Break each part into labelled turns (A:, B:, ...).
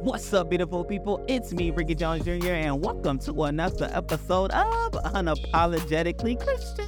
A: What's up, beautiful people? It's me, Rickey Jones Jr., and welcome to another episode of Unapologetically Christian.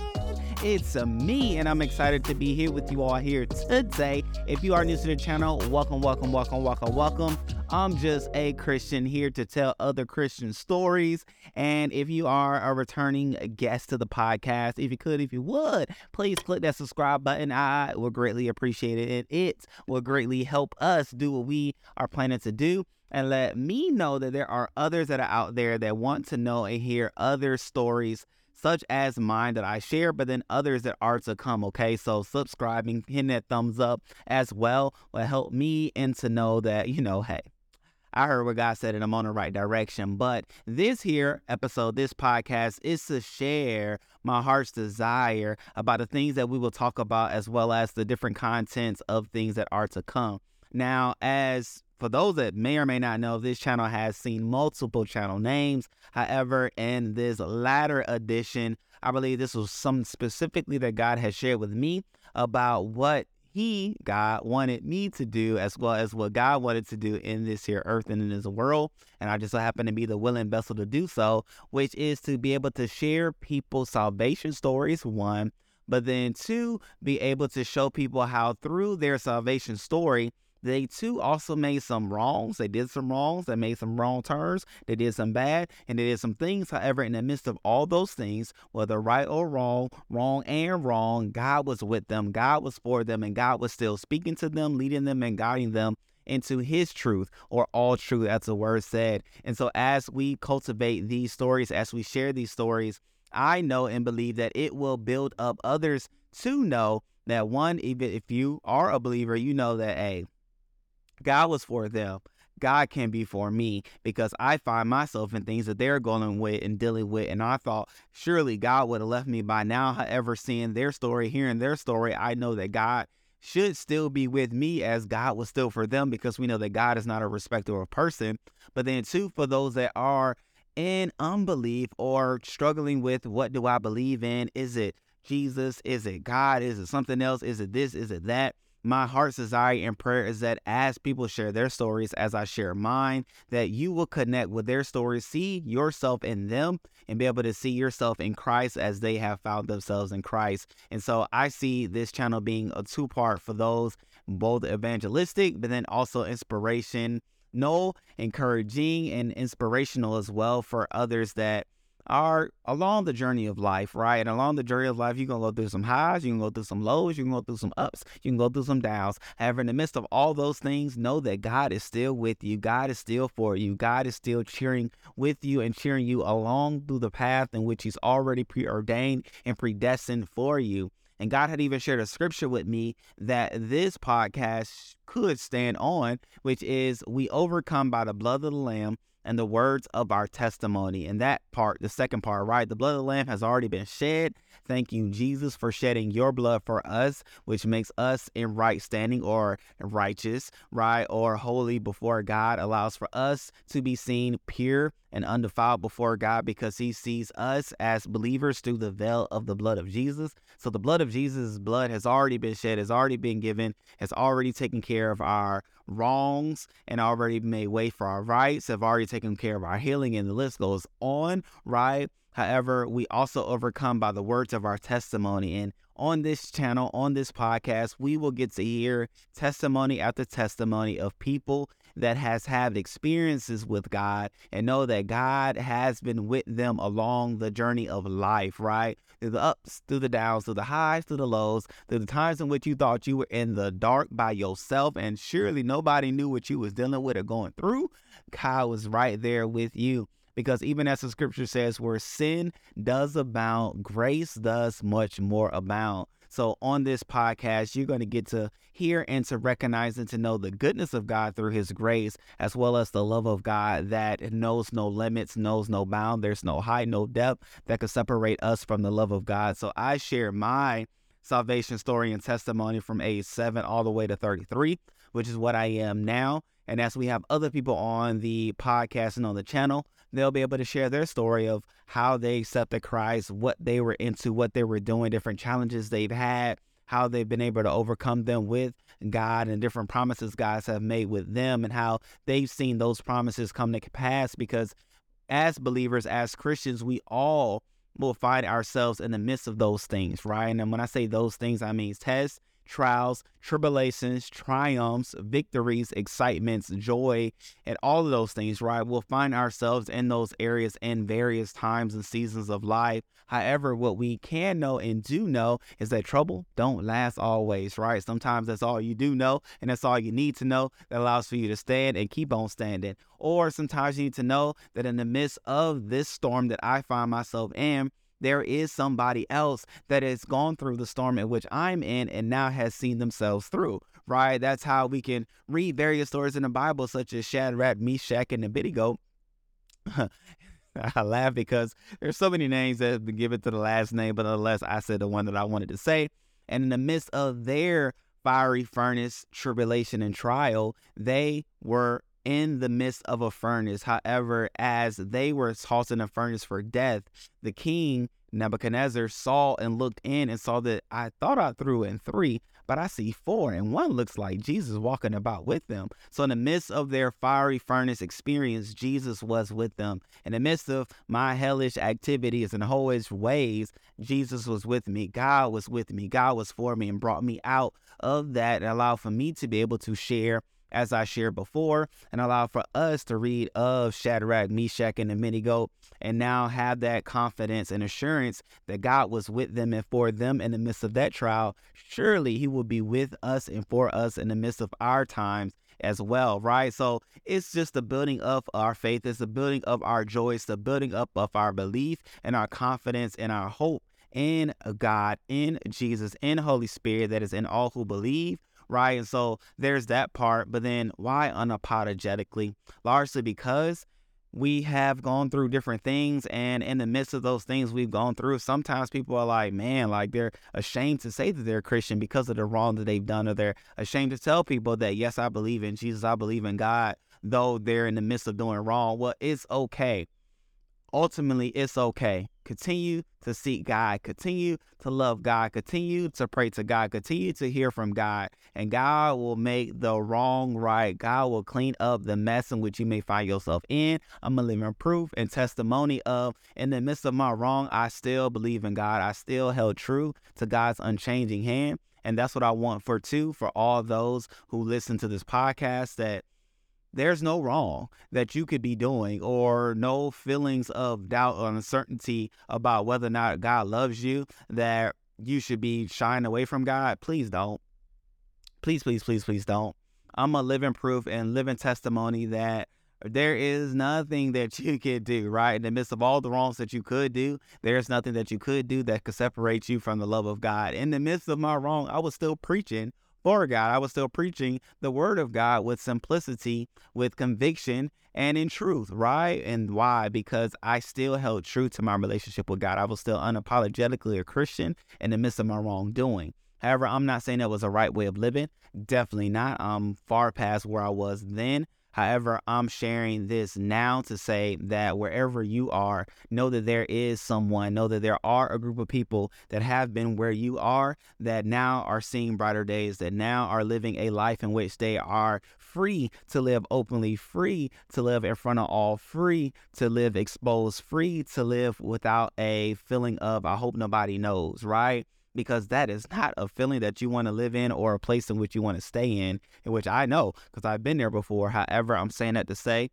A: It's me, and I'm excited to be here with you all here today. If you are new to the channel, welcome, welcome, welcome, welcome, welcome. I'm just a Christian here to tell other Christian stories. And if you are a returning guest to the podcast, if you could, if you would, please click that subscribe button. I would greatly appreciate it. And it will greatly help us do what we are planning to do and let me know that there are others that are out there that want to know and hear other stories such as mine that I share, but then others that are to come. Okay, so subscribing, hitting that thumbs up as well will help me and to know that, you know, hey, I heard what God said and I'm on the right direction. But this here episode, this podcast is to share my heart's desire about the things that we will talk about as well as the different contents of things that are to come. Now, as for those that may or may not know, this channel has seen multiple channel names. However, in this latter edition, I believe this was something specifically that God has shared with me about what he, God, wanted me to do, as well as what God wanted to do in this here earth and in this world. And I just so happen to be the willing vessel to do so, which is to be able to share people's salvation stories, one, but then two, be able to show people how through their salvation story, they too also made some wrongs. They did some wrongs. They made some wrong turns. They did some bad and they did some things. However, in the midst of all those things, whether right or wrong, wrong and wrong, God was with them. God was for them and God was still speaking to them, leading them and guiding them into his truth or all truth, as the word said. And so as we cultivate these stories, as we share these stories, I know and believe that it will build up others to know that one, even if you are a believer, you know that, hey, God was for them. God can be for me because I find myself in things that they're going with and dealing with. And I thought, surely God would have left me by now. However, seeing their story, hearing their story, I know that God should still be with me as God was still for them because we know that God is not a respecter of person. But then, two, for those that are in unbelief or struggling with what do I believe in? Is it Jesus? Is it God? Is it something else? Is it this? Is it that? My heart's desire and prayer is that as people share their stories, as I share mine, that you will connect with their stories, see yourself in them, and be able to see yourself in Christ as they have found themselves in Christ. And so I see this channel being a two part for those both evangelistic, but then also inspiration, no, encouraging and inspirational as well for others that are along the journey of life, right? And along the journey of life, you're gonna go through some highs, you can go through some lows, you can go through some ups, you can go through some downs. However, in the midst of all those things, know that God is still with you, God is still for you, God is still cheering with you and cheering you along through the path in which He's already preordained and predestined for you. And God had even shared a scripture with me that this podcast could stand on, which is we overcome by the blood of the Lamb and the words of our testimony. And that part, the second part, right? The blood of the Lamb has already been shed. Thank you, Jesus, for shedding your blood for us, which makes us in right standing or righteous, right? Or holy before God, allows for us to be seen pure and undefiled before God because he sees us as believers through the veil of the blood of Jesus. So the blood of Jesus' blood has already been shed, has already been given, has already taken care of our wrongs and already made way for our rights, have already taken care of our healing, and the list goes on, right? However, we also overcome by the words of our testimony. And on this channel, on this podcast, we will get to hear testimony after testimony of people that has had experiences with God and know that God has been with them along the journey of life, right? Through the ups, through the downs, through the highs, through the lows, through the times in which you thought you were in the dark by yourself and surely nobody knew what you was dealing with or going through. God was right there with you. Because even as the scripture says, where sin does abound, grace does much more abound. So on this podcast, you're going to get to hear and to recognize and to know the goodness of God through his grace, as well as the love of God that knows no limits, knows no bound. There's no height, no depth that could separate us from the love of God. So I share my salvation story and testimony from age seven all the way to 33, which is what I am now. And as we have other people on the podcast and on the channel, they'll be able to share their story of how they accepted Christ, what they were into, what they were doing, different challenges they've had, how they've been able to overcome them with God and different promises guys have made with them and how they've seen those promises come to pass because as believers, as Christians, we all will find ourselves in the midst of those things, right? And when I say those things, I mean tests, trials, tribulations, triumphs, victories, excitements, joy, and all of those things, right? We'll find ourselves in those areas in various times and seasons of life. However, what we can know and do know is that trouble don't last always, right? Sometimes that's all you do know, and that's all you need to know that allows for you to stand and keep on standing. Or sometimes you need to know that in the midst of this storm that I find myself in, there is somebody else that has gone through the storm in which I'm in and now has seen themselves through, right? That's how we can read various stories in the Bible, such as Shadrach, Meshach, and Abednego. I laugh because there's so many names that have been given to the last name, but nonetheless, I said the one that I wanted to say. And in the midst of their fiery furnace, tribulation, and trial, they were in the midst of a furnace. However, as they were tossed in a furnace for death, the king Nebuchadnezzar saw and looked in and saw that I thought I threw in three, but I see four, and one looks like Jesus walking about with them. So, in the midst of their fiery furnace experience, Jesus was with them. In the midst of my hellish activities and hellish ways, Jesus was with me. God was with me. God was for me and brought me out of that and allowed for me to be able to share as I shared before, and allow for us to read of Shadrach, Meshach, and Abednego, and now have that confidence and assurance that God was with them and for them in the midst of that trial. Surely He will be with us and for us in the midst of our times as well, right? So it's just the building of our faith, it's the building of our joy, it's the building up of our belief and our confidence and our hope in God, in Jesus, in Holy Spirit that is in all who believe right? And so there's that part. But then why unapologetically? Largely because we have gone through different things and in the midst of those things we've gone through sometimes people are like man like they're ashamed to say that they're christian because of the wrong that they've done or they're ashamed to tell people that yes i believe in jesus i believe in god though they're in the midst of doing wrong well it's okay ultimately it's okay. Continue to seek God, continue to love God, continue to pray to God, continue to hear from God, and God will make the wrong right. God will clean up the mess in which you may find yourself in. I'm a living proof and testimony of in the midst of my wrong, I still believe in God. I still held true to God's unchanging hand. And that's what I want for two for all those who listen to this podcast that there's no wrong that you could be doing or no feelings of doubt or uncertainty about whether or not God loves you that you should be shying away from God. Please don't. Please, please, please, please don't. I'm a living proof and living testimony that there is nothing that you could do, right? In the midst of all the wrongs that you could do, there's nothing that you could do that could separate you from the love of God. In the midst of my wrong, I was still preaching for God. I was still preaching the word of God with simplicity, with conviction, and in truth, right? And why? Because I still held true to my relationship with God. I was still unapologetically a Christian in the midst of my wrongdoing. However, I'm not saying that was a right way of living. Definitely not. I'm far past where I was then. However, I'm sharing this now to say that wherever you are, know that there is someone, know that there are a group of people that have been where you are, that now are seeing brighter days, that now are living a life in which they are free to live openly, free to live in front of all, free to live exposed, free to live without a feeling of, I hope nobody knows, right? Because that is not a feeling that you want to live in or a place in which you want to stay in, in which I know because I've been there before. However, I'm saying that to say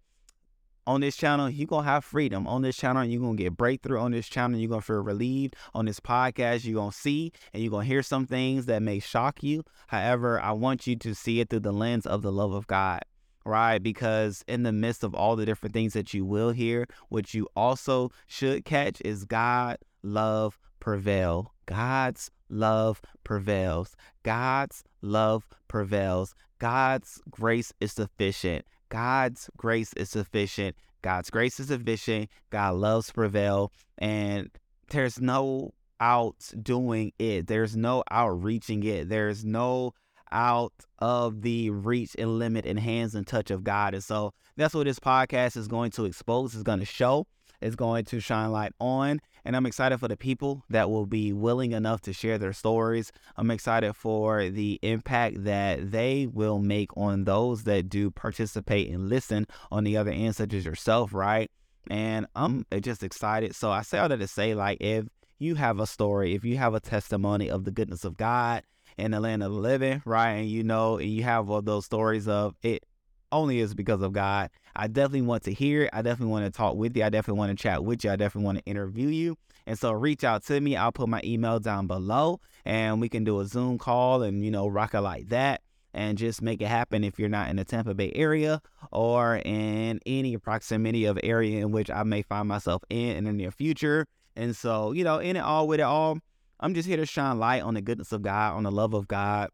A: on this channel, you're going to have freedom. On this channel, you're going to get breakthrough. On this channel, you're going to feel relieved. On this podcast, you're going to see and you're going to hear some things that may shock you. However, I want you to see it through the lens of the love of God right? Because in the midst of all the different things that you will hear, what you also should catch is God, love, prevail. God's love prevails. God's love prevails. God's grace is sufficient. God's grace is sufficient. God's grace is sufficient. God loves prevail. And there's no outdoing it. There's no outreaching it. There's no out of the reach and limit and hands and touch of God. And so that's what this podcast is going to expose, is going to show, is going to shine light on And I'm excited for the people that will be willing enough to share their stories. I'm excited for the impact that they will make on those that do participate and listen on the other end, such as yourself, right? And I'm just excited. So I say all that to say, like, if you have a story, if you have a testimony of the goodness of God in the land of the living, right? And you know, and you have all those stories of it only is because of God. I definitely want to hear it. I definitely want to talk with you. I definitely want to chat with you. I definitely want to interview you. And so reach out to me. I'll put my email down below and we can do a Zoom call and, you know, rock it like that and just make it happen if you're not in the Tampa Bay area or in any proximity of area in which I may find myself in in the near future. And so, you know, in it all with it all, I'm just here to shine light on the goodness of God, on the love of God,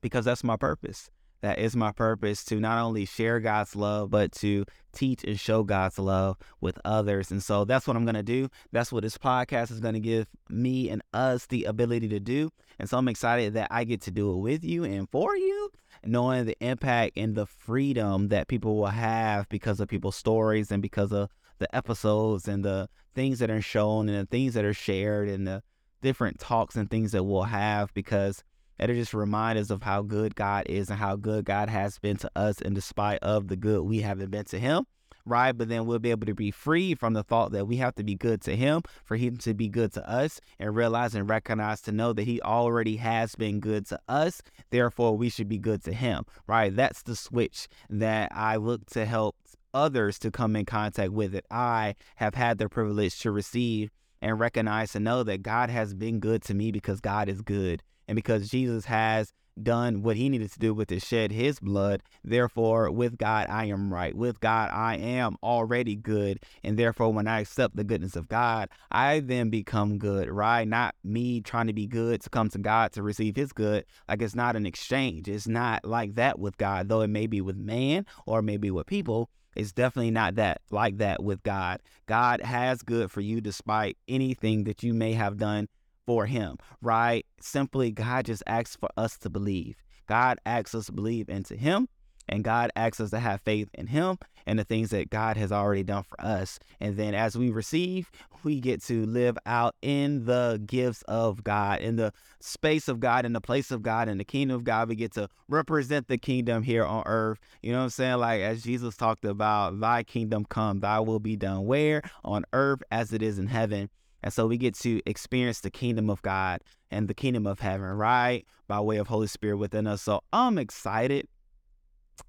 A: because that's my purpose that is my purpose to not only share God's love, but to teach and show God's love with others. And so that's what I'm going to do. That's what this podcast is going to give me and us the ability to do. And so I'm excited that I get to do it with you and for you, knowing the impact and the freedom that people will have because of people's stories and because of the episodes and the things that are shown and the things that are shared and the different talks and things that we'll have because It'll just remind us of how good God is and how good God has been to us, and despite of the good we haven't been to Him, right? But then we'll be able to be free from the thought that we have to be good to Him for Him to be good to us, and realize and recognize to know that He already has been good to us. Therefore, we should be good to Him, right? That's the switch that I look to help others to come in contact with it. I have had the privilege to receive and recognize to know that God has been good to me because God is good and because Jesus has done what he needed to do with to shed his blood, therefore, with God, I am right. With God, I am already good. And therefore, when I accept the goodness of God, I then become good, right? Not me trying to be good to come to God to receive his good. Like it's not an exchange. It's not like that with God, though it may be with man or maybe with people. It's definitely not that like that with God. God has good for you despite anything that you may have done for him, right? Simply, God just asks for us to believe. God asks us to believe into him, and God asks us to have faith in him and the things that God has already done for us. And then as we receive, we get to live out in the gifts of God, in the space of God, in the place of God, in the kingdom of God. We get to represent the kingdom here on earth. You know what I'm saying? Like as Jesus talked about, thy kingdom come, thy will be done where? On earth as it is in heaven. And so we get to experience the kingdom of God and the kingdom of heaven, right? By way of Holy Spirit within us. So I'm excited.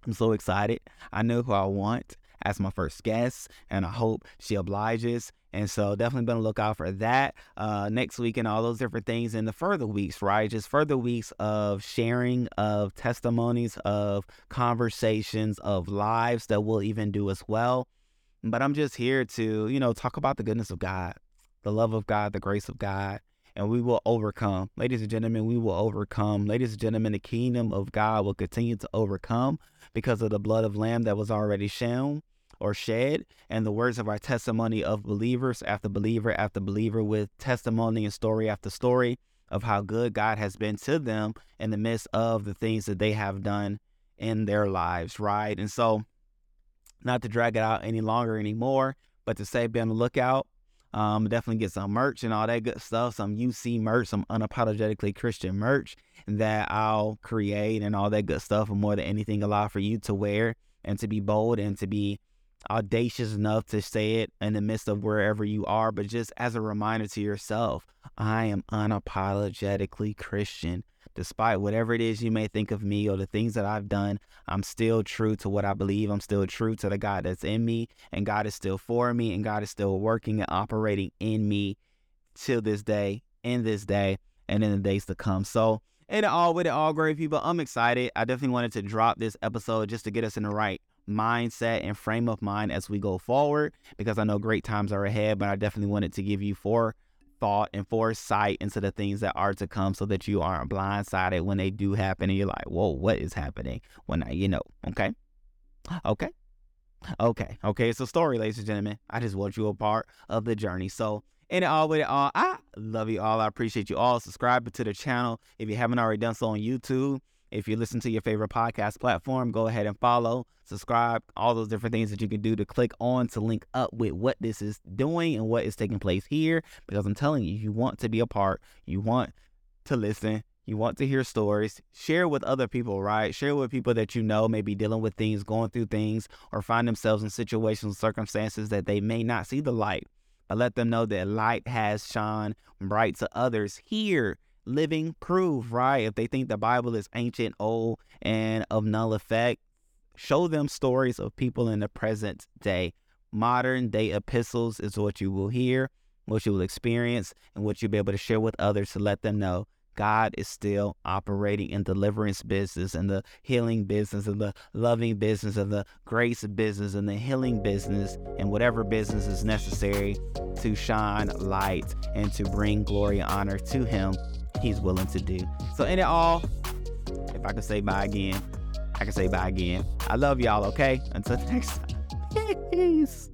A: I'm so excited. I know who I want as my first guest, and I hope she obliges. And so definitely been a lookout for that uh, next week and all those different things in the further weeks, right? Just further weeks of sharing, of testimonies, of conversations, of lives that we'll even do as well. But I'm just here to, you know, talk about the goodness of God, the love of God, the grace of God, and we will overcome. Ladies and gentlemen, we will overcome. Ladies and gentlemen, the kingdom of God will continue to overcome because of the blood of Lamb that was already shown or shed, and the words of our testimony of believers after believer after believer with testimony and story after story of how good God has been to them in the midst of the things that they have done in their lives, right? And so, not to drag it out any longer anymore, but to say, be on the lookout um, definitely get some merch and all that good stuff, some UC merch, some unapologetically Christian merch that I'll create and all that good stuff. And more than anything, allow for you to wear and to be bold and to be audacious enough to say it in the midst of wherever you are. But just as a reminder to yourself, I am unapologetically Christian despite whatever it is you may think of me or the things that I've done, I'm still true to what I believe. I'm still true to the God that's in me, and God is still for me, and God is still working and operating in me till this day, in this day, and in the days to come. So, and all with it, all great people. I'm excited. I definitely wanted to drop this episode just to get us in the right mindset and frame of mind as we go forward because I know great times are ahead, but I definitely wanted to give you four thought and foresight into the things that are to come so that you aren't blindsided when they do happen and you're like, whoa, what is happening? When I, you know, okay? Okay. Okay. Okay. It's a story, ladies and gentlemen. I just want you a part of the journey. So, in all with it all, I love you all. I appreciate you all. Subscribe to the channel if you haven't already done so on YouTube. If you listen to your favorite podcast platform, go ahead and follow, subscribe, all those different things that you can do to click on to link up with what this is doing and what is taking place here. Because I'm telling you, you want to be a part, you want to listen, you want to hear stories, share with other people, right? Share with people that you know may be dealing with things, going through things, or find themselves in situations, circumstances that they may not see the light. But let them know that light has shone bright to others here living proof, right? If they think the Bible is ancient, old, and of null effect, show them stories of people in the present day. Modern day epistles is what you will hear, what you will experience, and what you'll be able to share with others to let them know God is still operating in deliverance business and the healing business and the loving business and the grace business and the healing business and whatever business is necessary to shine light and to bring glory and honor to him he's willing to do. So in it all, if I could say bye again, I can say bye again. I love y'all, okay? Until next time. Peace.